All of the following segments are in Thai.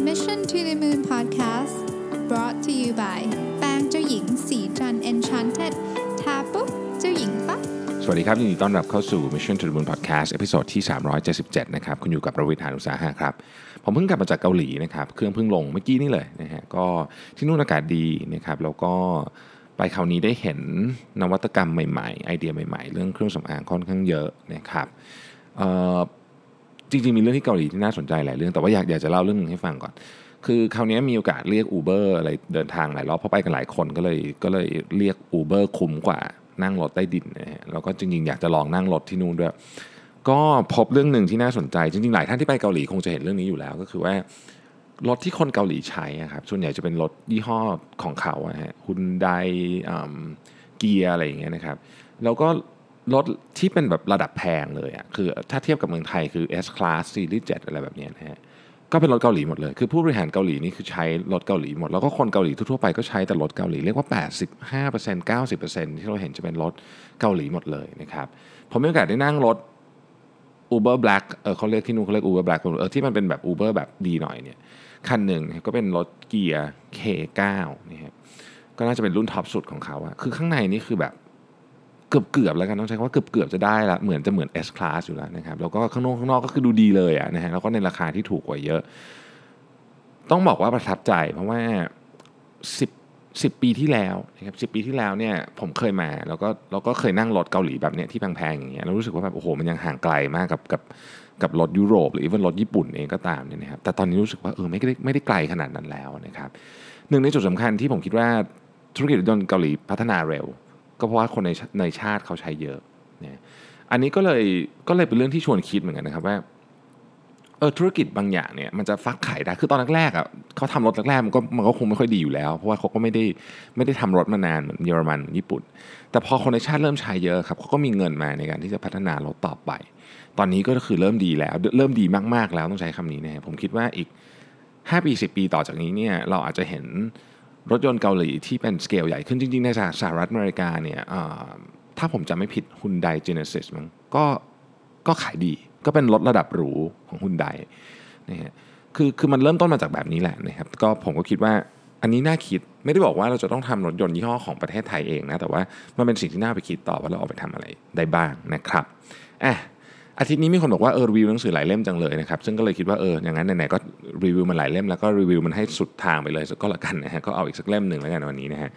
Mission to the Moon Podcast brought to you by แป้งเจ้าหญิงศรีจันทร์ Enchanted ทาปุ๊บเจ้าหญิงปั๊บสวัสดีครับยินดีต้อนรับเข้าสู่ Mission to the Moon Podcast episode ที่ 377 นะครับ คุณอยู่กับรวิศ หาญอุตสาหะครับ ผมเพิ่งกลับมาจากเกาหลีนะครับ เครื่องเพิ่งลงเมื่อกี้นี่เลยนะฮะก็ที่นู่นอากาศดีนะครับ แล้วก็ไปคราวนี้ได้เห็นนวัตกรรมใหม่ๆ ไอเดียใหม่ๆ เรื่องเครื่องสำอางค่อนข้างเยอะนะครับเอ่อ จริงๆ มีเรื่องที่เกาหลีที่น่าสนใจหลายเรื่องแต่ว่าอยากอยากจะเล่าเรื่องหนึงให้ฟังก่อน คือคราวนี้มีโอกาสเรียก Uber อะไรเดินทางหลายรอบเพราะไปกันหลายคนก็เลยก็เลยเรียก Uber คุ้มกว่านั่งรถใต้ดินนะฮะแล้วก็จริงๆ อยากจะลองนั่งรถที่นู่นด้วย ก็พบเรื่องหนึ่งที่น่าสนใจ จริงๆ หลายท่านที่ไปเกาหลีคงจะเห็นเรื่องนี้อยู่แล้ว ก็คือว่ารถที่คนเกาหลีใช้อะครับส่วนใหญ่จะเป็นรถยี่ห้อของเขาฮะฮุนไดเกียอะไรอย่างเงี้ยนะครับแล้วก็ รถที่เป็นแบบระดับแพงเลยอะคือถ้าเทียบกับเมืองไทยคือ S Class Series 7อะไรแบบนี้นะฮะก็เป็นรถเกาหลีหมดเลย คือผู้บริหารเกาหลีนี่คือใช้รถเกาหลีหมด แล้วก็คนเกาหลีทั่วไปก็ใช้แต่รถเกาหลีเรียกว่า 85% 90%ที่เราเห็นจะเป็นรถเกาหลีหมดเลยนะครับ ผมมีโอกาสได้นั่งรถ Uber Black เออเขาเรียกที่นู่นเขาเรียก Uber Black เออที่มันเป็นแบบ Uber แบบดีหน่อยเนี่ยคันหนึ่งก็เป็นรถเกียร์ K9 นี่ครับก็น่าจะเป็นรุ่นท็อปสุดของเขาอะคือข้างในนี่คือแบบ เกือบเกือบๆแล้วกันต้องใช้คำว่าเกือบเกือบๆจะได้ละเหมือนจะเหมือน S Class อยู่แล้วนะครับแล้วก็ข้างนอกข้างนอกก็คือดูดีเลยอะนะฮะแล้วก็ในราคาที่ถูกกว่าเยอะ ต้องบอกว่าประทับใจ เพราะว่า 10 10 ปีที่แล้วนะครับ10 ปีที่แล้วเนี่ยผมเคยมาแล้วก็เราก็เคยนั่งรถเกาหลีแบบเนี้ยที่แพงๆอย่างเงี้ยแล้วรู้สึกว่าแบบโอ้โหมันยังห่างไกลมากกับกับกับรถยุโรป หรือว่ารถญี่ปุ่นเองก็ตามเนี่ยนะครับแต่ตอนนี้รู้สึกว่าเออไม่ได้ไม่ได้ไกลขนาดนั้นแล้วนะครับหนึ่งในจุดสำคัญที่ผมคิดว่าธุรกิจรถยนต์เกาหลีพัฒนาเร็ว ก็เพราะว่าคนในในชาติเขาใช้เยอะเนี่ยอันนี้ก็เลยก็เลยเป็นเรื่องที่ชวนคิดเหมือนกันนะครับว่าเออธุรกิจบางอย่างเนี่ยมันจะฟักไข่ได้คือตอนแรกๆอะเขาทำรถแรกๆมันก็มันก็คงไม่ค่อยดีอยู่แล้ว เพราะว่าเขาก็ไม่ได้ไม่ได้ทำรถมานานเหมือนเยอรมันญี่ปุ่น แต่พอคนในชาติเริ่มใช้เยอะครับเขาก็มีเงินมาในการที่จะพัฒนารถต่อไป ตอนนี้ก็คือเริ่มดีแล้ว เริ่มดีมากๆแล้วต้องใช้คำนี้นะผมคิดว่าอีก 5 ปี 10 ปีต่อจากนี้เนี่ยเราอาจจะเห็น รถยนต์เกาหลีที่เป็นสเกลใหญ่ขึ้นจริงๆ ในสหรัฐอเมริกาเนี่ยถ้าผมจำไม่ผิด Hyundai Genesis มั้งก็ก็ขายดีก็เป็นรถระดับหรูของ Hyundai นะฮะคือคือมันเริ่มต้นมาจากแบบนี้แหละนะครับก็ผมก็คิดว่าอันนี้น่าคิดไม่ได้บอกว่าเราจะต้องทำรถยนต์ยี่ห้อของประเทศไทยเองนะแต่ว่ามันเป็นสิ่งที่น่าไปคิดต่อว่าเราเอาไปทำอะไรได้บ้างนะครับอะ อาทิตย์นี้มีคนบอกว่าเออรีวิวหนังสือหลายเล่มจังเลยนะครับซึ่งก็เลยคิดว่าเอออย่างนั้นไหนๆก็รีวิวมันหลายเล่มแล้วก็รีวิวมันให้สุดทางไปเลยก็แล้วกันนะฮะก็เอาอีกสักเล่มหนึ่งแล้วกันวันนี้นะฮะ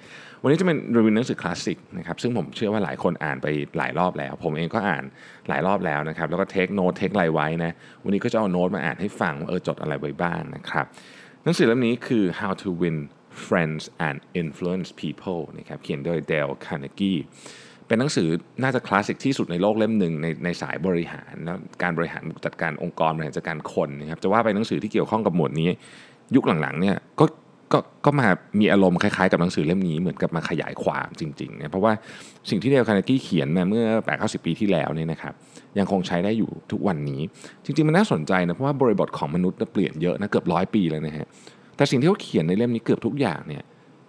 วันนี้จะเป็นรีวิวหนังสือคลาสสิกนะครับซึ่งผมเชื่อว่าหลายคนอ่านไปหลายรอบแล้ว ผมเองก็อ่านหลายรอบแล้วนะครับแล้วก็ take note take ไรไว้นะวันนี้ก็จะเอาโน้ตมาอ่านให้ฟังว่าเออจดอะไรไว้บ้างนะครับหนังสือเล่มนี้คือ How to Win Friends and Influence People นะครับเขียนโดย Dale Carnegie เป็นหนังสือน่าจะคลาสสิกที่สุดในโลกเล่มหนึ่งในในสายบริหารแล้วการบริหารจัดการองค์กรบริหารจัดการคนนะครับจะว่าไปหนังสือที่เกี่ยวข้องกับหมวดนี้ ยุคหลังๆเนี่ยก็ก็ก็มามีอารมณ์คล้ายๆกับหนังสือเล่มนี้เหมือนกับมาขยายความจริงๆเนี่ยเพราะว่าสิ่งที่ Dale Carnegie เขียนมาเมื่อ80 90ปีที่แล้วเนี่ยนะครับยังคงใช้ได้อยู่ทุกวันนี้ จริงๆมันน่าสนใจนะเพราะว่าบริบทของมนุษย์เปลี่ยนเยอะนะเกือบร้อยปีแล้วนะฮะแต่สิ่งที่เขาเขียนในเล่มนี้เกือบทุกอย่างเนี่ย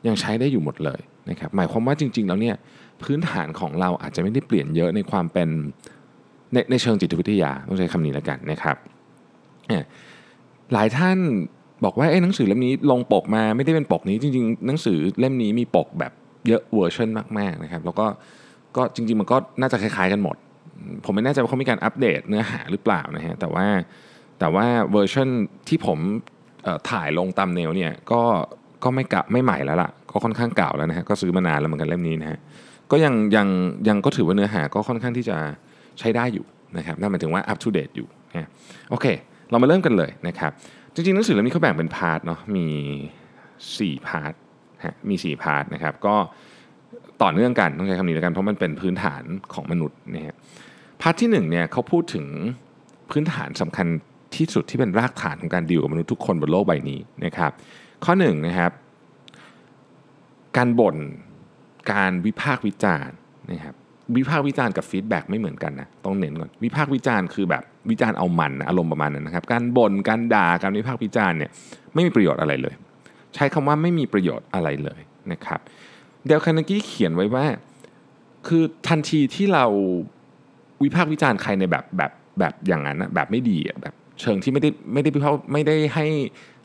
ยังใช้ได้อยู่หมดเลยนะครับหมายความว่าจริง ๆ แล้วเนี่ย พื้นฐานของเราอาจจะไม่ได้เปลี่ยนเยอะในความเป็นในในเชิงจิตวิทยาต้องใช้คำนี้แล้วกันนะครับหลายท่านบอกว่าไอ้หนังสือเล่มนี้ลงปกมาไม่ได้เป็นปกนี้จริง ๆ หนังสือเล่มนี้มีปกแบบเยอะเวอร์ชันมากๆนะครับแล้วก็ก็จริง ๆ มันก็น่าจะคล้ายๆกันหมด ผมไม่แน่ใจว่าเขามีการอัปเดตเนื้อหาหรือเปล่านะฮะแต่ว่าแต่ว่าเวอร์ชันที่ผมถ่ายลง thumbnail เนี่ยก็ก็ไม่กะไม่ใหม่แล้วล่ะ ก็ค่อนข้างเก่าแล้วนะฮะก็ซื้อมานานแล้วเหมือนกันเล่มนี้นะฮะ ก็ยังยังยังก็ถือว่าเนื้อหาก็ค่อนข้างที่จะใช้ได้อยู่นะครับนั่นหมายถึงว่า up to date อยู่นะโอเค เรามาเริ่มกันเลยนะครับ จริงๆหนังสือเล่มนี้เขาแบ่งเป็น part เนาะมี 4 part ฮะมี 4 part นะครับ ก็ต่อเนื่องกันต้องใช้คำนี้แล้วกันเพราะมันเป็นพื้นฐานของมนุษย์นะฮะpart ที่1เนี่ยเขาพูดถึงพื้นฐานสำคัญที่สุดที่เป็นรากฐานของการดีลกับมนุษย์ทุกคนบนโลกใบนี้นะครับ ข้อ1นะครับการบ่น การวิพากษ์วิจารณ์นะครับวิพากษ์วิจารณ์กับ feedback ไม่เหมือนกันนะต้องเน้นก่อนวิพากษ์วิจารณ์คือแบบวิจารณ์เอามันนะอารมณ์ประมาณนั้นนะครับ การบ่นการด่าการวิพากษ์วิจารณ์เนี่ยไม่มีประโยชน์อะไรเลย ใช้คำว่าไม่มีประโยชน์อะไรเลยนะครับเดลคานากี้เขียนไว้ว่า คือทันทีที่เราวิพากษ์วิจารณ์ใครในแบบแบบแบบอย่างนั้นนะแบบไม่ดีแบบเชิงที่ไม่ได้ไม่ได้เขากไม่ได้ให้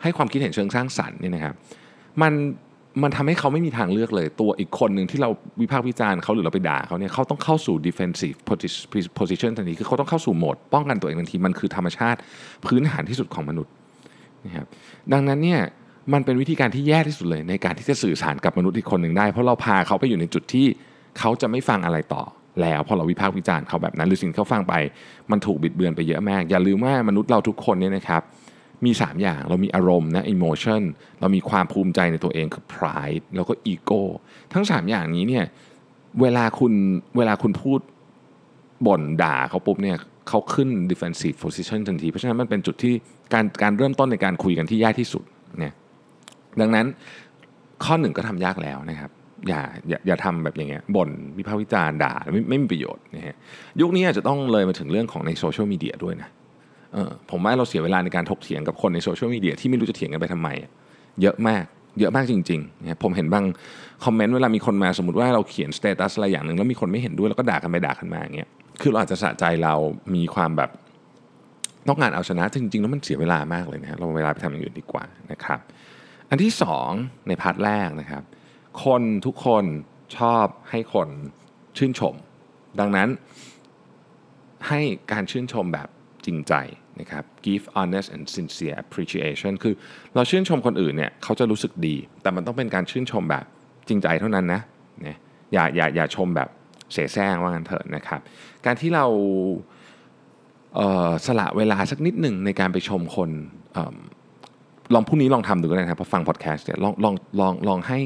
ให้ความคิดเห็นเชิงสร้างสรรค์เนี่ยนะครับ มัน มันทำให้เขาไม่มีทางเลือกเลย ตัวอีกคนหนึ่งที่เราวิพากษ์วิจารณ์เขาหรือเราไปด่าเขาเนี่ยเขาต้องเข้าสู่ defensive position ทันทีคือเขาต้องเข้าสู่โหมด ป้องกันตัวเองทันทีมันคือธรรมชาติพื้นฐานที่สุดของมนุษย์นะครับดังนั้นเนี่ยมันเป็นวิธีการที่แย่ที่สุดเลย ในการที่จะสื่อสารกับมนุษย์อีกคนหนึ่งได้ เพราะเราพาเขาไปอยู่ในจุดที่เขาจะไม่ฟังอะไรต่อ แล้วพอเราวิพากษ์วิจารณ์เขาแบบนั้น หรือสิ่งที่เขาฟังไป มันถูกบิดเบือนไปเยอะมาก อย่าลืมว่ามนุษย์เราทุกคนเนี่ยนะครับ มี 3 อย่างเรามีอารมณ์นะ emotion เรามีความภูมิใจในตัวเองคือ pride แล้วก็ ego ทั้ง 3 อย่างนี้เนี่ยเวลาคุณเวลาคุณพูดบ่นด่าเขาปุ๊บเนี่ยเขาขึ้น defensive position ทันที เพราะฉะนั้นมันเป็นจุดที่การการเริ่มต้นในการคุยกันที่ยากที่สุดเนี่ยดังนั้นข้อหนึ่งก็ทำยากแล้วนะครับอย่าอย่าอย่าทำแบบอย่างเงี้ยบ่นวิพากษ์วิจารณ์ด่าไม่ไม่มีประโยชน์นะฮะยุคนี้อาจจะต้องเลยมาถึงเรื่องของในโซเชียลมีเดียด้วยนะ ผมว่าเราเสียเวลาในการถกเถียงกับคนในโซเชียลมีเดียที่ไม่รู้จะเถียงกันไปทำไม เยอะมาก เยอะมากจริงๆนะผมเห็นบางคอมเมนต์เวลามีคนมาสมมติว่าเราเขียน status อะไรอย่างหนึ่งแล้วมีคนไม่เห็นด้วยแล้วก็ด่ากันไปด่ากันมาอย่างเงี้ย คือเราอาจจะสะใจเรามีความแบบต้องการเอาชนะจริงๆแล้วมันเสียเวลามากเลยนะเราเวลาไปทำอย่างอื่นดีกว่านะครับ อันที่ 2 ใน part แรกนะครับ คนทุกคนชอบให้คนชื่นชม ดังนั้นให้การชื่นชมแบบจริงใจ นะครับ give honest and sincere appreciation คือเราชื่นชมคนอื่นเนี่ยเขาจะรู้สึกดี แต่มันต้องเป็นการชื่นชมแบบจริงใจเท่านั้นนะนี่ยอย่าอย่าอย่าชมแบบเสแสร้งว่างั้นเถอะนะครับ การที่เราสละเวลาสักนิดหนึ่งในการไปชมคนลองพรุ่งนี้ลองทำดูก็ได้นะครับพอฟังพอดแคสต์เนี่ยลองลองลองลองให้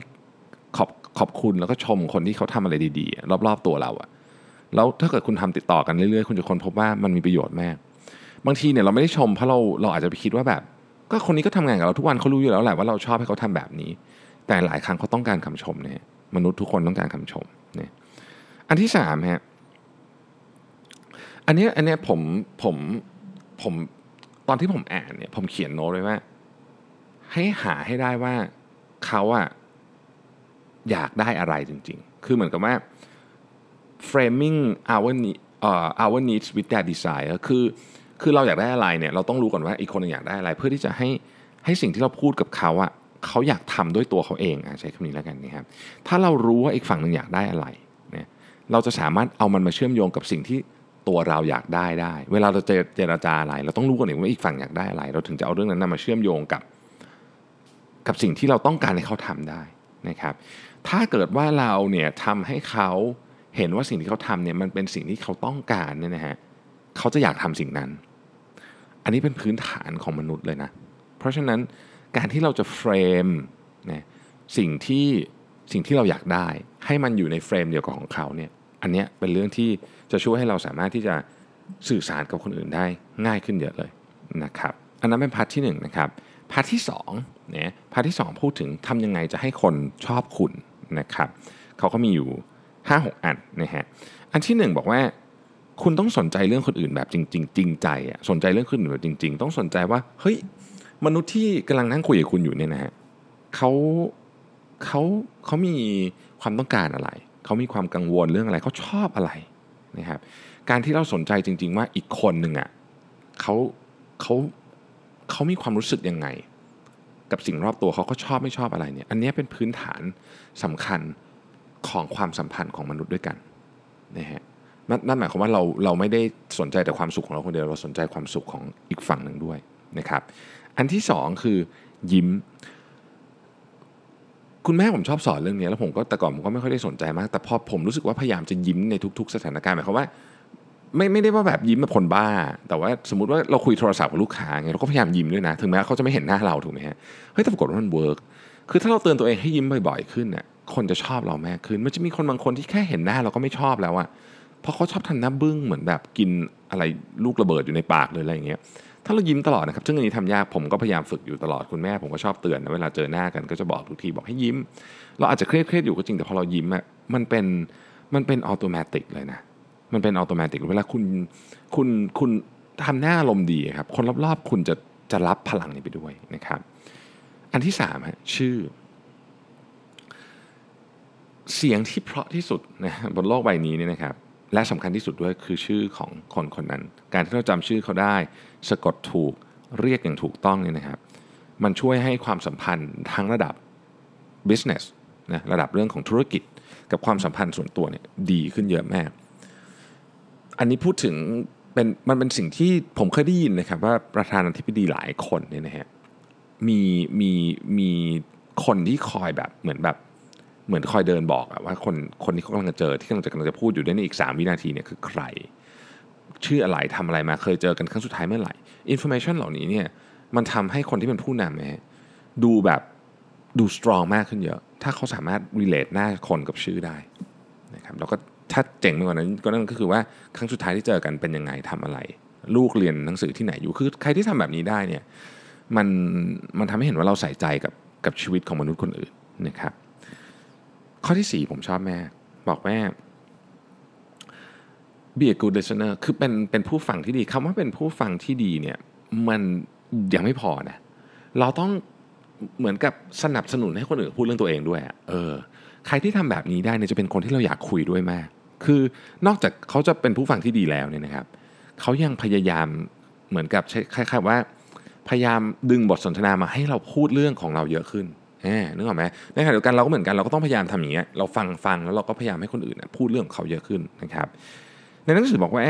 ขอบขอบคุณแล้วก็ชมคนที่เขาทำอะไรดีๆ รอบๆตัวเราอะแล้วถ้าเกิดคุณทำติดต่อกันเรื่อยๆ คุณจะคนพบว่ามันมีประโยชน์มาก บางทีเนี่ยเราไม่ได้ชมเพราะเราเราอาจจะไปคิดว่าแบบ ก็คนนี้ก็ทำงานกับเราทุกวันเขารู้อยู่แล้วแหละว่าเราชอบให้เขาทำแบบนี้ แต่หลายครั้งเขาต้องการคำชมเนี่ยมนุษย์ทุกคนต้องการคำชมเนี่ยอันที่สามฮะอันนี้อันนี้ผมผมผมตอนที่ผมอ่านเนี่ยผมเขียนโน้ตไว้ว่า ให้หาให้ได้ว่าเขาอะอยากได้อะไรจริง ๆ คือเหมือนกับว่า framing our need uh, our needs with their desire คือ คือเราอยากได้อะไรเนี่ยเราต้องรู้ก่อนว่าอีกคนอยากได้อะไร เพื่อที่จะให้ให้สิ่งที่เราพูดกับเขาอะเขาอยากทำด้วยตัวเขาเองอใช้คำนี้แล้วกันนะครับถ้าเรารู้ว่าอีกฝั่งหนึ่งอยากได้อะไรเนี่ยเราจะสามารถเอามันมาเชื่อมโยงกับสิ่งที่ตัวเราอยากได้ได้ เวลาเราจะเจรจาอะไร เราต้องรู้ก่อนว่าอีกฝั่งอยากได้อะไร เราถึงจะเอาเรื่องนั้นมาเชื่อมโยงกับ กับสิ่งที่เราต้องการให้เขาทำได้นะครับ ถ้าเกิดว่าเราเนี่ยทำให้เขาเห็นว่าสิ่งที่เขาทำเนี่ยมันเป็นสิ่งที่เขาต้องการเนี่ยนะฮะเขาจะอยากทำสิ่งนั้น อันนี้เป็นพื้นฐานของมนุษย์เลยนะ เพราะฉะนั้นการที่เราจะ frame นะสิ่งที่สิ่งที่เราอยากได้ ให้มันอยู่ใน frame เดียวกับของเขาเนี่ยอันนี้เป็นเรื่องที่จะช่วยให้เราสามารถที่จะสื่อสารกับคนอื่นได้ง่ายขึ้นเยอะเลยนะครับอันนั้นเป็น part ที่1นะครับ part ที่2เนี่ย part ที่ 2 พูดถึงทำยังไงจะให้คนชอบคุณนะครับเขาก็มีอยู่ 5-6 อันนะฮะอันที่ 1 บอกว่า คุณต้องสนใจเรื่องคนอื่นแบบจริงๆจริงใจอะสนใจเรื่องคนอื่นแบบจริง ๆ ต้องสนใจว่าเฮ้ยมนุษย์ที่กำลังนั่งคุยกับคุณอยู่เนี่ยนะฮะเขาเขาเขามีความต้องการอะไร เขามีความกังวลเรื่องอะไรเขาชอบอะไรนะครับการที่เราสนใจจริง ๆ ว่าอีกคนหนึ่งอะเขาเขาเขามีความรู้สึกยังไง กับสิ่งรอบตัวเขาเขาชอบไม่ชอบอะไรเนี่ยอันนี้เป็นพื้นฐานสำคัญของความสัมพันธ์ของมนุษย์ด้วยกันนะฮะ นั่นหมายความว่าเราเราไม่ได้สนใจแต่ความสุขของเราคนเดียวเราสนใจความสุขของอีกฝั่งหนึ่งด้วยนะครับ อันที่สองคือยิ้ม คุณแม่ผมชอบสอนเรื่องนี้แล้วผมก็แต่ก่อนผมก็ไม่ค่อยได้สนใจมาก แต่พอผมรู้สึกว่าพยายามจะยิ้มในทุก ๆ สถานการณ์หมายความว่าไม่ไม่ได้ว่าแบบยิ้มแบบคนบ้า แต่ว่าสมมติว่าเราคุยโทรศัพท์กับลูกค้าไงเราก็พยายามยิ้มด้วยนะ ถึงแม้เขาจะไม่เห็นหน้าเราถูกไหมฮะเฮ้ยแต่ปรากฏว่ามันเวิร์กคือถ้าเราเตือนตัวเองให้ยิ้มบ่อยๆขึ้นเนี่ยคนจะชอบเรามากขึ้น มันจะมีคนบางคนที่แค่เห็นหน้าเราก็ไม่ชอบแล้วอะ เพราะเขาชอบทำหน้าบึ้งเหมือนแบบกินอะไรลูกระเบิดอยู่ในปากเลยอะไรอย่างเงี้ยถ้าเรายิ้มตลอดนะครับซึ่งอันนี้ทำยากผมก็พยายามฝึกอยู่ตลอดคุณแม่ ผมก็ชอบเตือนนะเวลาเจอหน้ากันก็จะบอกทุกทีบอกให้ยิ้ม เราอาจจะเครียดเครียดอยู่ก็จริงแต่พอเรายิ้มอะมันเป็นมันเป็นอัตโนมัติเลยนะมันเป็นอัตโนมัติเวลาคุณคุณคุณทำหน้าลมดีครับคนรอบๆ คุณจะจะรับพลังนี้ไปด้วยนะครับ อันที่สามฮะชื่อ เสียงที่เพราะที่สุดนะบนโลกใบนี้เนี่ยนะครับ และสำคัญที่สุดด้วยคือชื่อของคนคนนั้น การที่เราจำชื่อเขาได้ สะกดถูกเรียกอย่างถูกต้องเนี่ยนะครับ มันช่วยให้ความสัมพันธ์ทั้งระดับ business นะระดับเรื่องของธุรกิจ กับความสัมพันธ์ส่วนตัวเนี่ยดีขึ้นเยอะมากอันนี้พูดถึงเป็นมันเป็นสิ่งที่ผมเคยได้ยินนะครับว่าประธานาธิบดีหลายคนเนี่ยนะฮะมีมีมีคนที่คอยแบบเหมือนแบบ เหมือนคอยเดินบอกว่าคนคนที่เขากำลังจะเจอที่กำลังจะกำลังจะพูดอยู่ในอีก 3 วินาทีเนี่ยคือใคร ชื่ออะไรทำอะไรมาเคยเจอกันครั้งสุดท้ายเมื่อไหร่ information เหล่านี้เนี่ยมันทำให้คนที่เป็นผู้นำเนี่ยดูแบบดูสตรองมากขึ้นเยอะ ถ้าเขาสามารถ relate หน้าคนกับชื่อได้นะครับแล้วก็ถ้าเจ๋งไปกว่านั้นก็นั่นก็คือว่าครั้งสุดท้ายที่เจอกันเป็นยังไงทำอะไร ลูกเรียนหนังสือที่ไหนอยู่คือใครที่ทำแบบนี้ได้เนี่ยมันมันทำให้เห็นว่าเราใส่ใจกับกับชีวิตของมนุษย์คนอื่นนะครับ ข้อที่ 4 ผมชอบแม่ บอกแม่ be a good listener คือเป็นเป็นผู้ฟังที่ดีคำว่าเป็นผู้ฟังที่ดีเนี่ยมันยังไม่พอนะ เราต้องเหมือนกับสนับสนุนให้คนอื่นพูดเรื่องตัวเองด้วยเออใครที่ทำแบบนี้ได้เนี่ยจะเป็นคนที่เราอยากคุยด้วยมาก คือนอกจากเขาจะเป็นผู้ฟังที่ดีแล้วเนี่ยนะครับ เขายังพยายามเหมือนกับใช้คล้ายๆว่า พยายามดึงบทสนทนามาให้เราพูดเรื่องของเราเยอะขึ้น นึกออกไหมในขณะเดียวกันเราก็เหมือนกันเราก็ต้องพยายามทำอย่างเงี้ยเราฟังฟังแล้วเราก็พยายามให้คนอื่นพูดเรื่องของเขาเยอะขึ้นนะครับ ในหนังสือบอกว่า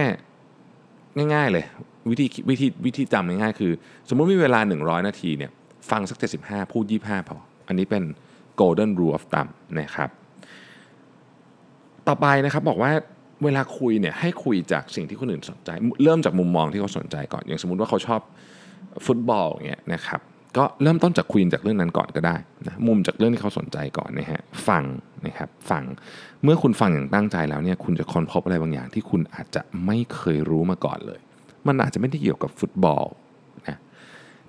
ง่าย ๆ เลย วิธีวิธีวิธีจำง่ายๆคือ สมมุติมีเวลา 100 นาทีเนี่ยฟังสัก 75 พูด 25 พอ อันนี้เป็น golden rule of thumb นะครับต่อไปนะครับบอกว่าเวลาคุยเนี่ยให้คุยจากสิ่งที่คนอื่นสนใจ เริ่มจากมุมมองที่เขาสนใจก่อน อย่างสมมุติว่าเขาชอบฟุตบอลอย่างเงี้ยนะครับ ก็เริ่มต้นจากคุยจากเรื่องนั้นก่อนก็ได้นะมุมจากเรื่องที่เขาสนใจก่อนนะฮะฟังนะครับฟังเมื่อคุณฟังอย่างตั้งใจแล้วเนี่ยคุณจะค้นพบอะไรบางอย่างที่คุณอาจจะไม่เคยรู้มาก่อนเลย มันอาจจะไม่ได้เกี่ยวกับฟุตบอลนะ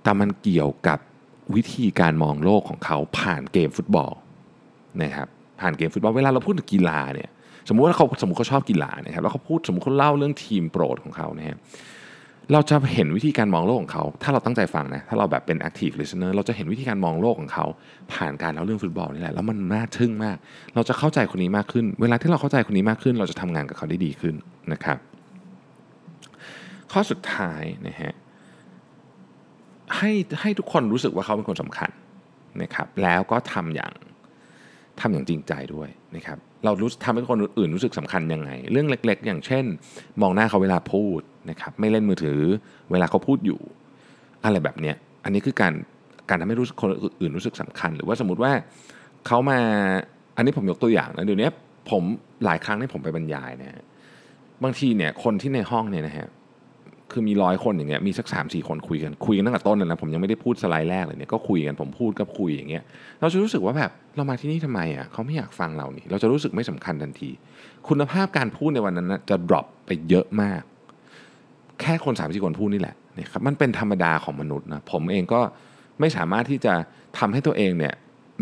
แต่มันเกี่ยวกับวิธีการมองโลกของเขาผ่านเกมฟุตบอลนะครับผ่านเกมฟุตบอลเวลาเราพูดถึงกีฬาเนี่ยสมมุติว่าเขาสมมติเขาชอบกีฬานะครับแล้วเขาพูดสมมติเขาเล่าเรื่องทีมโปรดของเขานะครับ เราจะเห็นวิธีการมองโลกของเขา ถ้าเราตั้งใจฟังนะ ถ้าเราแบบเป็น active listener เราจะเห็นวิธีการมองโลกของเขา ผ่านการเล่าเรื่องฟุตบอลนี่แหละ แล้วมันน่าทึ่งมาก เราจะเข้าใจคนนี้มากขึ้น เวลาที่เราเข้าใจคนนี้มากขึ้น เราจะทำงานกับเขาได้ดีขึ้นนะครับ ข้อสุดท้ายนะฮะ ให้ให้ทุกคนรู้สึกว่าเขาเป็นคนสำคัญนะครับ แล้วก็ทำอย่างทำอย่างจริงใจด้วยนะครับ เรารู้ทำให้คนอื่นรู้สึกสำคัญยังไง เรื่องเล็ก ๆ อย่างเช่น มองหน้าเขาเวลาพูด นะครับไม่เล่นมือถือเวลาเขาพูดอยู่ อะไรแบบเนี้ยอันนี้คือการการทำให้รู้คนอื่นรู้สึกสำคัญ หรือว่าสมมติว่าเขามาอันนี้ผมยกตัวอย่างนะเดี๋ยวนี้ผมหลายครั้งที่ผมไปบรรยายนะบางทีเนี่ยคนที่ในห้องเนี่ยนะฮะคือมีร้อยคนอย่างเงี้ยมีสักสามสี่คนคุยกันคุยกันตั้งแต่ต้นเลยนะผมยังไม่ได้พูดสไลด์แรกเลยเนี่ยก็คุยกันผมพูดก็คุยอย่างเงี้ยเราจะรู้สึกว่าแบบเรามาที่นี่ทำไมอะเขาไม่อยากฟังเรานี่ เราจะรู้สึกไม่สำคัญทันที คุณภาพการพูดในวันนั้นนะจะ drop ไปเยอะมาก แค่คนสามสี่คนพูดนี่แหละนะครับมันเป็นธรรมดาของมนุษย์นะผมเองก็ไม่สามารถที่จะทำให้ตัวเองเนี่ย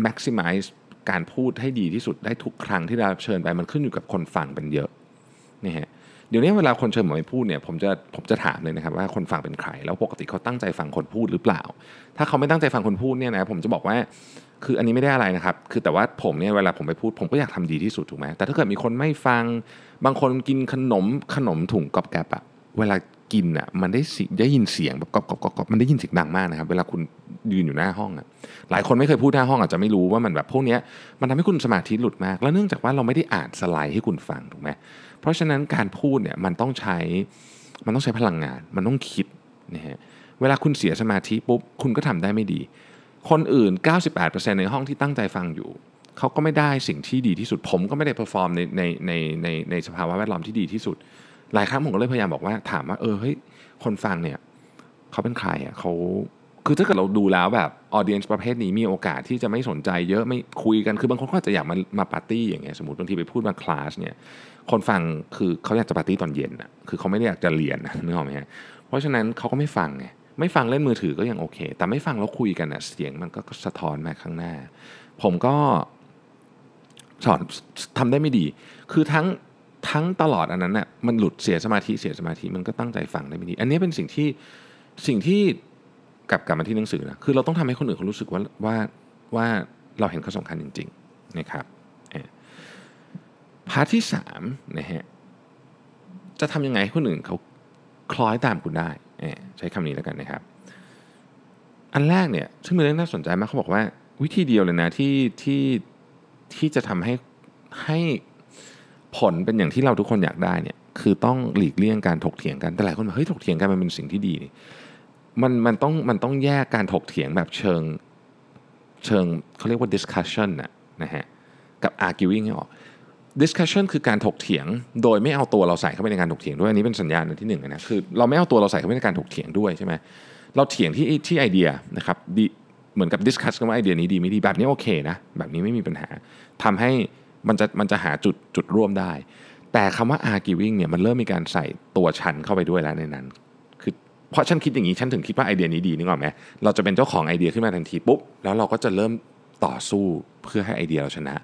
maximize การพูดให้ดีที่สุดได้ทุกครั้งที่ได้รับเชิญไปมันขึ้นอยู่กับคนฟังเป็นเยอะนี่ฮะเดี๋ยวนี้เวลาคนเชิญผมไปพูดเนี่ยผมจะผมจะถามเลยนะครับว่าคนฟังเป็นใคร แล้วปกติเขาตั้งใจฟังคนพูดหรือเปล่า ถ้าเขาไม่ตั้งใจฟังคนพูดเนี่ยนะผมจะบอกว่าคืออันนี้ไม่ได้อะไรนะครับ คือแต่ว่าผมเนี่ยเวลาผมไปพูด ผมก็อยากทำดีที่สุดถูกไหมแต่ถ้าเกิดมีคนไม่ฟัง บางคนกินขนมขนมถุงกอบแกบอะเวลา กินอะมันได้ได้ยินเสียงแบบกรอบกรอบกรอบมันได้ยินเสียงดังมากนะครับ เวลาคุณยืนอยู่หน้าห้องอะหลายคนไม่เคยพูดหน้าห้องอาจจะไม่รู้ว่ามันแบบพวกนี้มันทำให้คุณสมาธิหลุดมาก แล้วเนื่องจากว่าเราไม่ได้อ่านสไลด์ให้คุณฟังถูกไหมเพราะฉะนั้นการพูดเนี่ยมันต้องใช้มันต้องใช้พลังงาน มันต้องคิดนะฮะเวลาคุณเสียสมาธิปุ๊บคุณก็ทำได้ไม่ดี คนอื่น 98%ในห้องที่ตั้งใจฟังอยู่เขาก็ไม่ได้สิ่งที่ดีที่สุดผมก็ไม่ได้ perform ในในในในในสภาวะแวดล้อมที่ดีที่สุด หลายครั้งผมก็เลยพยายามบอกว่าถามว่าเออเฮ้ยคนฟังเนี่ยเขาเป็นใครอะเขาคือถ้าเกิดเราดูแล้วแบบ audience ประเภทนี้มีโอกาสที่จะไม่สนใจเยอะไม่คุยกันคือบางคนก็อาจจะอยากมามาปาร์ตี้อย่างเงี้ยสมมติบางทีไปพูดมาคลาสเนี่ยคนฟังคือเขาอยากจะปาร์ตี้ตอนเย็นอะคือเขาไม่ได้อยากจะเรียนนึกออกไหมฮะเพราะฉะนั้นเขาก็ไม่ฟังไงไม่ฟังเล่นมือถือก็ยังโอเค แต่ไม่ฟังแล้วคุยกันอะเสียงมันก็สะท้อนมาข้างหน้า ผมก็สอนทำได้ไม่ดี คือทั้ง ทั้งตลอดอันนั้นน่ะมันหลุดเสียสมาธิเสียสมาธิมันก็ตั้งใจฟังได้ไม่ดี อันนี้เป็นสิ่งที่สิ่งที่กลับกลับมาที่หนังสือนะคือเราต้องทำให้คนอื่นเขารู้สึกว่าว่าว่าเราเห็นเขาสำคัญจริงๆนะครับพาร์ทที่3นะฮะจะทำยังไงให้คนอื่นเขาคล้อยตามคุณได้ใช้คำนี้แล้วกันนะครับ อันแรกเนี่ยซึ่งเป็นเรื่องน่าสนใจมากเขาบอกว่า วิธีเดียวเลยนะที่ที่ที่จะทำให้ให้ ผลเป็นอย่างที่เราทุกคนอยากได้เนี่ยคือต้องหลีกเลี่ยงการถกเถียงกันแต่หลายคนบอกเฮ้ยถกเถียงกันมันเป็นสิ่งที่ดีนี่มันมันต้องมันต้องแยกการถกเถียงแบบเชิงเชิงเขาเรียกว่า discussion นะนะฮะกับ arguing ให้ออก discussion คือการถกเถียง โดยไม่เอาตัวเราใส่เข้าไปในการถกเถียงด้วยอันนี้เป็นสัญญาณที่หนึ่งนะคือเราไม่เอาตัวเราใส่เข้าไปในการถกเถียงด้วยใช่ไหมเราเถียงที่ที่ไอเดียนะครับดีเหมือนกับ discuss กันว่าไอเดียนี้ดีไม่ดีแบบนี้โอเคนะแบบนี้ไม่มีปัญหาทำให้ มันจะมันจะหาจุดจุดร่วมได้ แต่คำว่า arguing เนี่ยมันเริ่มมีการใส่ตัวฉันเข้าไปด้วยแล้วในนั้น คือเพราะฉันคิดอย่างนี้ฉันถึงคิดว่าไอเดียนี้ดีนึกออกไหมเราจะเป็นเจ้าของไอเดียขึ้นมาทันทีปุ๊บแล้วเราก็จะเริ่มต่อสู้เพื่อให้ไอเดียเราชนะ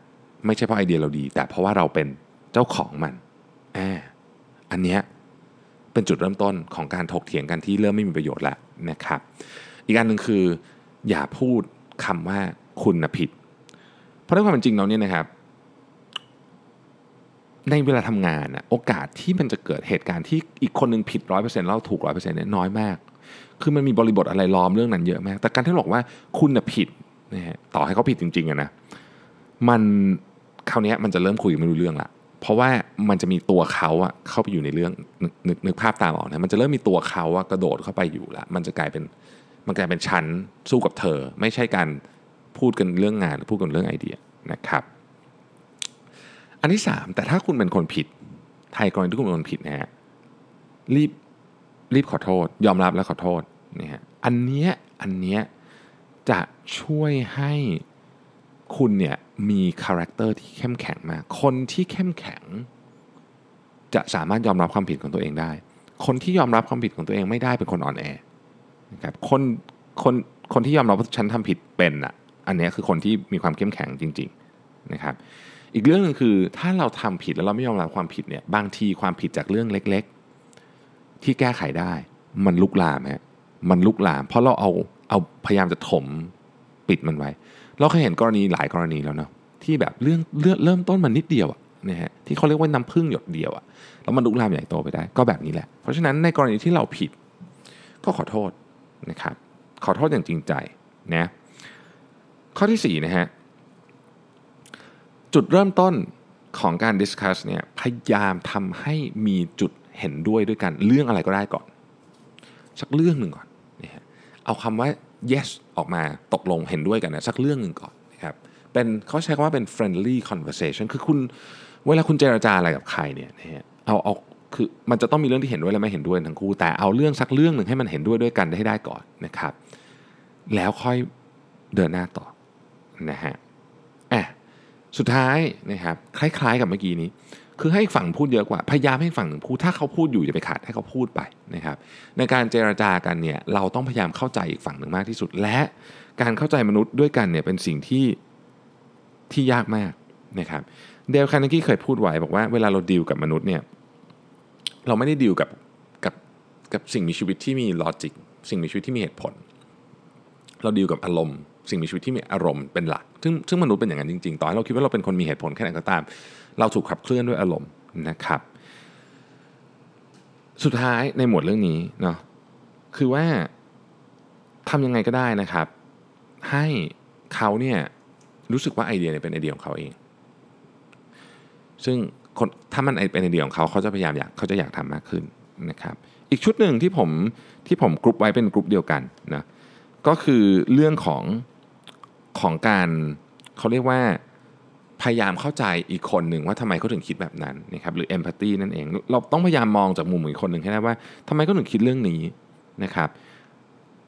ไม่ใช่เพราะไอเดียเราดี แต่เพราะว่าเราเป็นเจ้าของมันแอบอันเนี้ยเป็นจุดเริ่มต้นของการถกเถียงกันที่เริ่มไม่มีประโยชน์แล้วนะครับ อีกอันหนึ่งคือ อย่าพูดคำว่าคุณนะผิด เพราะในความเป็นจริงเราเนี่ยนะครับ ในเวลาทำงานนะโอกาสที่มันจะเกิดเหตุการณ์ที่อีกคนนึงผิดร้อยเปอร์เซ็นต์แล้วถูกร้อยเปอร์เซ็นต์เนี่ยน้อยมาก คือมันมีบริบทอะไรล้อมเรื่องนั้นเยอะมาก แต่การที่บอกว่าคุณน่ะผิดนะฮะต่อให้เขาผิดจริงๆอะนะมันคราวนี้มันจะเริ่มคุยไม่รู้เรื่องละเพราะว่ามันจะมีตัวเขาอะเข้าไปอยู่ในเรื่องนึกนึกนึกภาพตามออกนะมันจะเริ่มมีตัวเขาอะกระโดดเข้าไปอยู่ละมันจะกลายเป็นมันกลายเป็นชั้นสู้กับเธอ ไม่ใช่การพูดกันเรื่องงานหรือพูดกันเรื่องไอเดียนะครับ อันที่ 3 แต่ถ้าคุณเป็นคนผิดไทยกรณีที่คุณเป็นคนผิดนะฮะรีบรีบขอโทษ ยอมรับและขอโทษนี่ฮะอันเนี้ยอันเนี้ยจะช่วยให้คุณเนี่ยมี character ที่เข้มแข็งมาก คนที่เข้มแข็ง จะสามารถยอมรับความผิดของตัวเองได้ คนที่ยอมรับความผิดของตัวเองไม่ได้เป็นคนอ่อนแอนะครับคนคนคนที่ยอมรับว่าฉันทำผิดเป็นอะอันนี้คือคนที่มีความเข้มแข็งจริง ๆนะครับ อีกเรื่องหนึ่งคือถ้าเราทำผิดแล้วเราไม่ยอมรับความผิดเนี่ยบางทีความผิดจากเรื่องเล็ก ๆ ที่แก้ไขได้ มันลุกลามฮะมันลุกลาม เพราะเราเอาเอาพยายามจะถมปิดมันไว้ เราเคยเห็นกรณีหลายกรณีแล้วเนาะที่แบบเรื่องเรื่องเริ่มต้นมันนิดเดียวอะนะฮะที่เขาเรียกว่าน้ำพึ่งหยดเดียวอะแล้วมันลุกลามใหญ่โตไปได้ ก็แบบนี้แหละ เพราะฉะนั้นในกรณีที่เราผิด ก็ขอโทษนะครับขอโทษอย่างจริงใจนะข้อที่4นะฮะ เริ่มต้นของการดิสคัสเนี่ยพยายามทำให้มีจุดเห็นด้วยด้วยกัน เรื่องอะไรก็ได้ก่อน สักเรื่องหนึ่งก่อนนะฮะเอาคำว่า yes ออกมาตกลงเห็นด้วยกันนะสักเรื่องหนึ่งก่อนนะครับเป็นเขาใช้คำว่าเป็น friendly conversation คือคุณเวลาคุณเจรจาอะไรกับใครเนี่ยนะฮะเอาเอาคือมันจะต้องมีเรื่องที่เห็นด้วยและไม่เห็นด้วยทั้งคู่ แต่เอาเรื่องสักเรื่องหนึ่งให้มันเห็นด้วยด้วยกันให้ได้ก่อนนะครับ แล้วค่อยเดินหน้าต่อนะฮะ สุดท้ายนะครับคล้ายๆ กับเมื่อกี้นี้ คือให้ฝั่งพูดเยอะกว่า พยายามให้ฝั่งหนึ่งพูดถ้าเขาพูดอยู่อย่าไปขัดให้เขาพูดไปนะครับ ในการเจรจากันเนี่ยเราต้องพยายามเข้าใจอีกฝั่งหนึ่งมากที่สุด และการเข้าใจมนุษย์ด้วยกันเนี่ยเป็นสิ่งที่ที่ยากมากนะครับเดลคาร์เนกี้เคยพูดไว้บอกว่าเวลาเราดีลกับมนุษย์เนี่ยเราไม่ได้ดีลกับกับกับสิ่งมีชีวิตที่มี logicสิ่งมีชีวิตที่มีเหตุผล เราดีลกับอารมณ์ สิ่งมีชีวิตที่มีอารมณ์เป็นหลัก ซึ่งซึ่งมนุษย์เป็นอย่างนั้นจริงๆต่อให้เราคิดว่าเราเป็นคนมีเหตุผลแค่ไหนก็ตาม เราถูกขับเคลื่อนด้วยอารมณ์นะครับ สุดท้ายในหมวดเรื่องนี้เนาะคือว่าทำยังไงก็ได้นะครับ ให้เขาเนี่ยรู้สึกว่าไอเดียเนี่ยเป็นไอเดียของเขาเอง ซึ่งคนถ้ามันเป็นไอเดียของเขาเขาจะพยายามอยากเขาจะอยากทำมากขึ้นนะครับอีกชุดหนึ่งที่ผมที่ผมกรุ๊ปไว้เป็นกรุ๊ปเดียวกันนะก็คือเรื่องของ ของการเขาเรียกว่าพยายามเข้าใจอีกคนหนึ่งว่าทำไมเขาถึงคิดแบบนั้นนะครับหรือ empathy นั่นเอง เราต้องพยายามมองจากมุมอีกคนหนึ่งให้ได้ว่าทำไมเขาถึงคิดเรื่องนี้นะครับ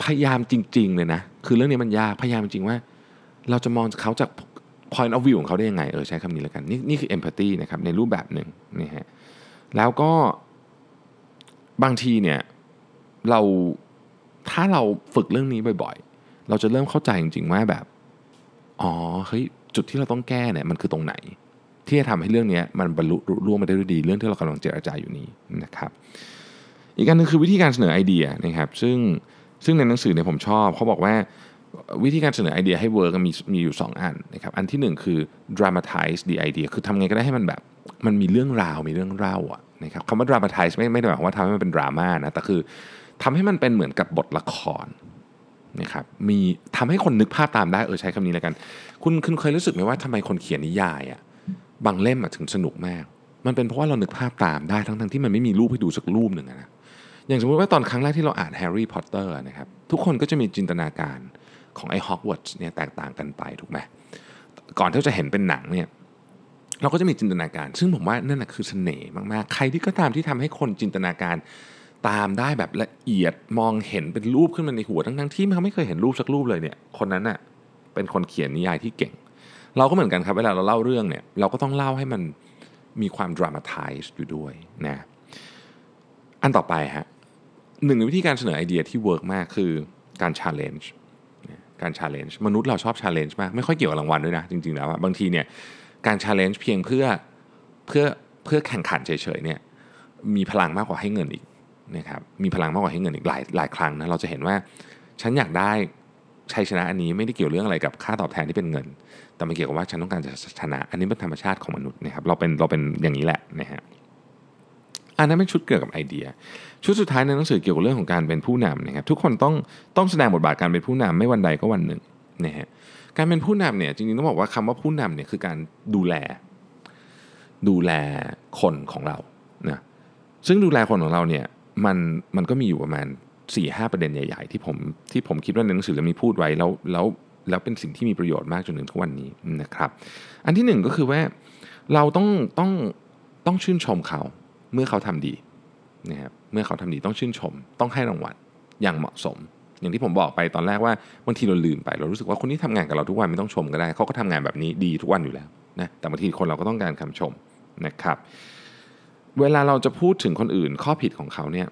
พยายามจริง ๆ เลยนะ คือเรื่องนี้มันยาก พยายามจริงว่า เราจะมองเขาจาก point of view ของเขาได้ยังไง เออใช้คำนี้แล้วกัน นี่นี่คือ empathy นะครับในรูปแบบหนึ่งนี่ฮะแล้วก็บางทีเนี่ยเราถ้าเราฝึกเรื่องนี้บ่อย ๆ เราจะเริ่มเข้าใจจริง ๆ ว่าแบบ อ๋อเฮ้ยจุดที่เราต้องแก้เนี่ยมันคือตรงไหน ที่จะทำให้เรื่องนี้มันบรรลุล่วงไปได้ด้วยดี เรื่องที่เรากำลังเจรจาอยู่นี้นะครับ อีกอันนึงคือวิธีการเสนอไอเดียนะครับ ซึ่งซึ่งในหนังสือเนี่ยผมชอบเขาบอกว่าวิธีการเสนอไอเดียให้ work มีมีอยู่ 2 อันนะครับอันที่ 1 คือ dramatize the idea คือทำไงก็ได้ให้มันแบบมันมีเรื่องราวมีเรื่องเล่าอะนะครับคำว่า dramatize ไม่ไม่ได้หมายความว่าทำให้มันเป็นดราม่านะแต่คือทำให้มันเป็นเหมือนกับบทละคร นะครับมีทำให้คนนึกภาพตามได้เออใช้คำนี้แล้วกัน คุณคุณเคยรู้สึกไหมว่าทำไมคนเขียนนิยายอะบางเล่มอะถึงสนุกมาก มันเป็นเพราะว่าเรานึกภาพตามได้ทั้งทั้งที่มันไม่มีรูปให้ดูสักรูปหนึ่งนะอย่างสมมติว่าตอนครั้งแรกที่เราอ่านแฮร์รี่พอตเตอร์นะครับทุกคนก็จะมีจินตนาการของไอ้ฮอกวอตส์เนี่ยแตกต่างกันไปถูกไหมก่อนที่จะเห็นเป็นหนังเนี่ยเราก็จะมีจินตนาการ ซึ่งผมว่านั่นแหะคือเสน่ห์มากๆ ใครที่ก็ตามที่ทำให้คนจินตนาการ ตามได้แบบละเอียดมองเห็นเป็นรูปขึ้นมาในหัวทั้งๆที่เขาไม่เคยเห็นรูปสักรูปเลยเนี่ยคนนั้นน่ะเป็นคนเขียนนิยายที่เก่ง เราก็เหมือนกันครับเวลาเราเล่าเรื่องเนี่ยเราก็ต้องเล่าให้มันมีความดรามาไทส์อยู่ด้วยนะอันต่อไปฮะหนึ่งในวิธีการเสนอไอเดียที่ work มากคือการ challenge การ challenge มนุษย์เราชอบ challenge มากไม่ค่อยเกี่ยวกับรางวัลด้วยนะจริงๆแล้วบางทีเนี่ยการ challenge เพียงเพื่อเพื่อเพื่อแข่งขันเฉยๆเนี่ยมีพลังมากกว่าให้เงินอีก นะครับมีพลังมากกว่าให้เงินอีกหลายหลายครั้งนะเราจะเห็นว่าฉันอยากได้ชัยชนะอันนี้ไม่ได้เกี่ยวเรื่องอะไรกับค่าตอบแทนที่เป็นเงิน แต่มันเกี่ยวกับว่าฉันต้องการจะชนะ อันนี้เป็นธรรมชาติของมนุษย์นะครับเราเป็นเราเป็นอย่างนี้แหละนะฮะอันนั้นเป็นชุดเกี่ยวกับไอเดีย ชุดสุดท้ายในหนังสือเกี่ยวกับเรื่องของการเป็นผู้นำนะครับทุกคนต้องต้องแสดงบทบาทการเป็นผู้นำไม่วันใดก็วันหนึ่งนะฮะการเป็นผู้นำเนี่ยจริงๆต้องบอกว่าคำว่าผู้นำเนี่ยคือการดูแล ดูแลคนของเรานะซึ่งดูแลคนของเราเนี่ย มันมันก็มีอยู่ประมาณ4ี่ห้าประเด็นใหญ่ ๆ ที่ผมที่ผมคิดว่าในหนังสือเล่มนี้พูดไว้แล้วแล้วแล้วเป็นสิ่งที่มีประโยชน์มากจนถึงทุกวันนี้นะครับ อันที่หนึ่งก็คือว่าเราต้องต้องต้องชื่นชมเขาเมื่อเขาทำดีนะครับเมื่อเขาทำดีต้องชื่นชม ต้องให้รางวัลอย่างเหมาะสม อย่างที่ผมบอกไปตอนแรกว่าบางทีเราลืมไป เรารู้สึกว่าคนที่ทำงานกับเราทุกวันไม่ต้องชมก็ได้เขาก็ทำงานแบบนี้ดีทุกวันอยู่แล้วนะแต่บางทีคนเราก็ต้องการคำชมนะครับ เวลาเราจะพูดถึงคนอื่นข้อผิดของเขาเนี่ย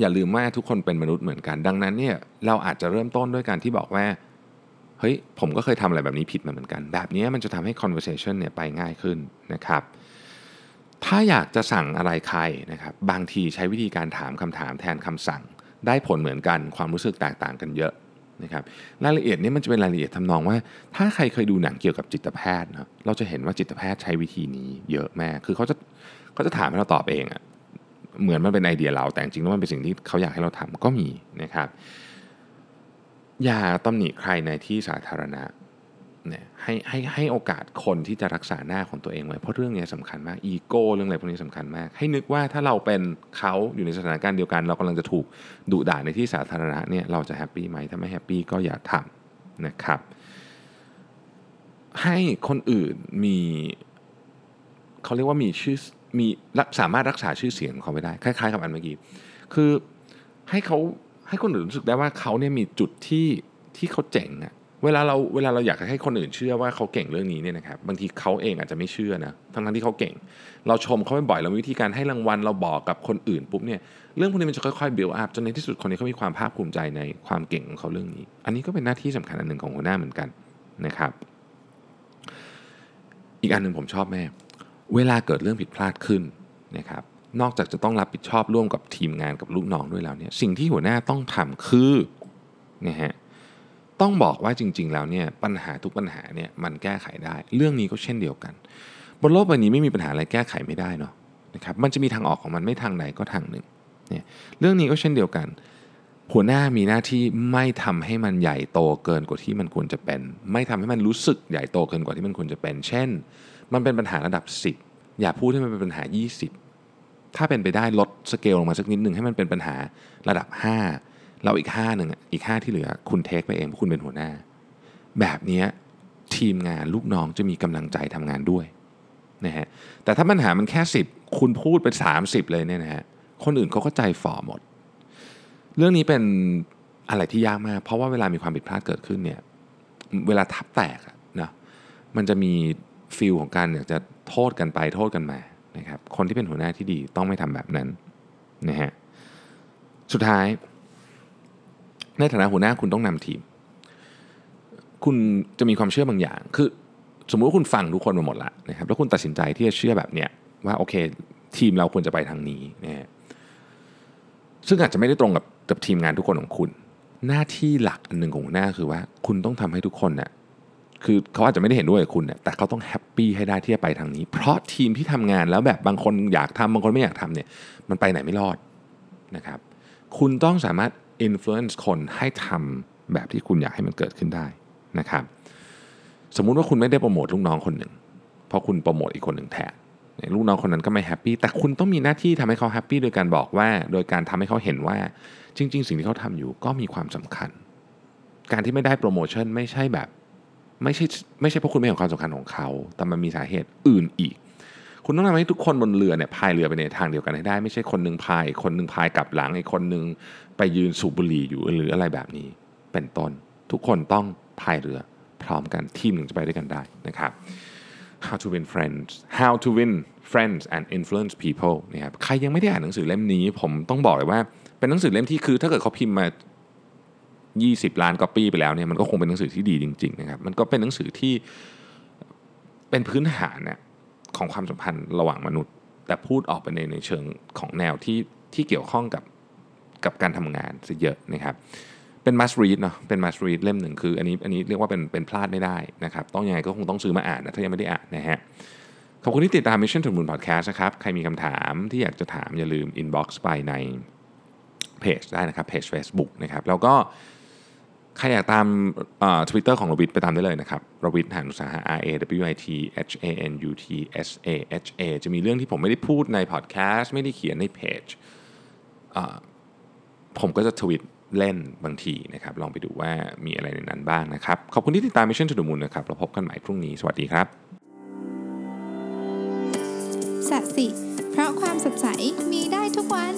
อย่าลืมว่าทุกคนเป็นมนุษย์เหมือนกัน ดังนั้นเนี่ยเราอาจจะเริ่มต้นด้วยการที่บอกว่าเฮ้ยผมก็เคยทำอะไรแบบนี้ผิดมาเหมือนกัน แบบนี้มันจะทำให้ conversation เนี่ยไปง่ายขึ้นนะครับถ้าอยากจะสั่งอะไรใครนะครับบางทีใช้วิธีการถามคำถามแทนคำสั่ง ได้ผลเหมือนกันความรู้สึกแตกต่างกันเยอะนะครับรายละเอียดนี้มันจะเป็นรายละเอียดทำนองว่า ถ้าใครเคยดูหนังเกี่ยวกับจิตแพทย์นะเราจะเห็นว่าจิตแพทย์ใช้วิธีนี้เยอะมาก คือเขาจะ เขาจะถามให้เราตอบเองอะเหมือนมันเป็นไอเดียเราแต่จริงแล้วมันเป็นสิ่งที่เขาอยากให้เราทำก็มีนะครับ อย่าตำหนิใครในที่สาธารณะเนี่ยให้ให้ให้โอกาสคนที่จะรักษาหน้าของตัวเองไว้เพราะเรื่องนี้สำคัญมากอีโก้เรื่องอะไรพวกนี้สำคัญมาก ให้นึกว่าถ้าเราเป็นเขาอยู่ในสถานการณ์เดียวกัน เรากำลังจะถูกดุด่าในที่สาธารณะเนี่ยเราจะ happy ไหมถ้าไม่ happy ก็อย่าทำนะครับ ให้คนอื่นมีเขาเรียกว่ามีชื่อ มีสามารถรักษาชื่อเสียงของเขาไว้ได้คล้ายๆกับอันเมื่อกี้คือให้เขาให้คนอื่นรู้สึกได้ว่าเขาเนี่ยมีจุดที่ที่เขาเจ๋งอะเวลาเราเวลาเราอยากให้คนอื่นเชื่อว่าเขาเก่งเรื่องนี้เนี่ยนะครับบางทีเขาเองอาจจะไม่เชื่อนะทั้งทั้งที่เขาเก่ง เราชมเขาบ่อยเราวิธีการให้รางวัลเราบอกกับคนอื่นปุ๊บเนี่ยเรื่องพวกนี้มันจะค่อยๆ build up จนในที่สุดคนนี้เขามีความภาคภูมิใจในความเก่งของเขาเรื่องนี้ อันนี้ก็เป็นหน้าที่สำคัญอันหนึ่งของหัวหน้าเหมือนกันนะครับ อีกอันหนึ่งผมชอบแม่ เวลาเกิดเรื่องผิดพลาดขึ้นนะครับนอกจากจะต้องรับผิดชอบร่วมกับทีมงานกับลูกน้องด้วยแล้วเนี่ยสิ่งที่หัวหน้าต้องทำคือนะฮะต้องบอกว่าจริง ๆ แล้วเนี่ยปัญหาทุกปัญหาเนี่ยมันแก้ไขได้ เรื่องนี้ก็เช่นเดียวกัน บนโลกใบนี้ไม่มีปัญหาอะไรแก้ไขไม่ได้เนาะนะครับมันจะมีทางออกของมันไม่ทางใดก็ทางหนึ่งเนี่ยเรื่องนี้ก็เช่นเดียวกัน หัวหน้ามีหน้าที่ไม่ทำให้มันใหญ่โตเกินกว่าที่มันควรจะเป็น ไม่ทำให้มันรู้สึกใหญ่โตเกินกว่าที่มันควรจะเป็น เช่น มันเป็นปัญหาระดับ 10 อย่าพูดให้มันเป็นปัญหา 20 ถ้าเป็นไปได้ลดสเกลลงมาสักนิดหนึ่งให้มันเป็นปัญหาระดับ5เราอีก5หนึ่งอีก 5 ที่เหลือคุณเทคไปเองเพราะคุณเป็นหัวหน้า แบบนี้ทีมงานลูกน้องจะมีกำลังใจทำงานด้วยนะฮะแต่ถ้าปัญหามันแค่ 10 คุณพูดไป30 เลยเนี่ยนะฮะคนอื่นเขาก็ใจฝ่อหมด เรื่องนี้เป็นอะไรที่ยากมาก เพราะว่าเวลามีความผิดพลาดเกิดขึ้นเนี่ยเวลาทับแตกนะมันจะมี ฟิลของการอยากจะโทษกันไปโทษกันมานะครับคนที่เป็นหัวหน้าที่ดีต้องไม่ทำแบบนั้นนะฮะสุดท้าย ในฐานะหัวหน้าคุณต้องนำทีม คุณจะมีความเชื่อบางอย่าง คือสมมุติว่าคุณฟังทุกคนมาหมดละนะครับแล้วคุณตัดสินใจที่จะเชื่อแบบเนี้ยว่าโอเค ทีมเราควรจะไปทางนี้นะฮะซึ่งอาจจะไม่ได้ตรงกับกับทีมงานทุกคนของคุณ หน้าที่หลักอันหนึ่งของหัวหน้าคือว่า คุณต้องทำให้ทุกคนนะ่ะ คือเขาอาจจะไม่ได้เห็นด้วยกับคุณเนี่ยแต่เขาต้องแฮปปี้ให้ได้ที่จะไปทางนี้ เพราะทีมที่ทำงานแล้วแบบบางคนอยากทำบางคนไม่อยากทำเนี่ยมันไปไหนไม่รอดนะครับ คุณต้องสามารถ influence คนให้ทำแบบที่คุณอยากให้มันเกิดขึ้นได้นะครับ สมมุติว่าคุณไม่ได้โปรโมทลูกน้องคนหนึ่งเพราะคุณโปรโมทอีกคนหนึ่งแทนลูกน้องคนนั้นก็ไม่แฮปปี้แต่คุณต้องมีหน้าที่ทำให้เขาแฮปปี้โดยการบอกว่า โดยการทำให้เขาเห็นว่าจริง ๆ สิ่งที่เขาทำอยู่ก็มีความสำคัญ การที่ไม่ได้โปรโมชั่นไม่ใช่แบบ ไม่ใช่ไม่ใช่เพราะคุณไม่เห็นความสำคัญของเขา แต่มันมีสาเหตุอื่นอีก คุณต้องทำให้ทุกคนบนเรือเนี่ยพายเรือไปในทางเดียวกันให้ได้ ไม่ใช่คนหนึ่งพายคนหนึ่งพายกลับหลังอีกคนหนึ่งไปยืนสูบบุหรี่อยู่หรืออะไรแบบนี้ เป็นต้น ทุกคนต้องพายเรือพร้อมกันทีมหนึ่งจะไปด้วยกันได้นะครับ How to win friends How to win friends and influence people นะครับใครยังไม่ได้อ่านหนังสือเล่มนี้ ผมต้องบอกเลยว่า เป็นหนังสือเล่มที่คือถ้าเกิดเขาพิมพ์มา 20 ล้านก๊อปปี้ไปแล้วเนี่ยมันก็คงเป็นหนังสือที่ดีจริงๆนะครับมันก็เป็นหนังสือที่เป็นพื้นฐานเนี่ยของความสัมพันธ์ระหว่างมนุษย์ แต่พูดออกไปในในเชิงของแนวที่ที่เกี่ยวข้องกับกับการทำงานซะเยอะนะครับเป็น must read เนาะเป็น must read เล่มหนึ่งคืออันนี้อันนี้เรียกว่าเป็นเป็นพลาดไม่ได้นะครับต้องยังไงก็คงต้องซื้อมาอ่านนะถ้ายังไม่ได้อ่านนะฮะขอบคุณที่ติดตาม Mission to Moon Podcast นะครับ ใครมีคำถามที่อยากจะถามอย่าลืม inbox ไปในเพจได้นะครับเพจ Facebook นะครับแล้วก็ ใครอยากตามทวิตเตอร์ของรวิทไปตามได้เลยนะครับรวิทหานุสาหะ R A W I T H A N U T S A H A จะมีเรื่องที่ผมไม่ได้พูดในพอดแคสต์ไม่ได้เขียนในเพจผมก็จะทวิตเล่นบางทีนะครับ ลองไปดูว่ามีอะไรในนั้นบ้างนะครับ ขอบคุณที่ติดตาม Mission to the Moon นะครับเราพบกันใหม่พรุ่งนี้ สวัสดีครับสัสิ เพราะความสดใสมีได้ทุกวัน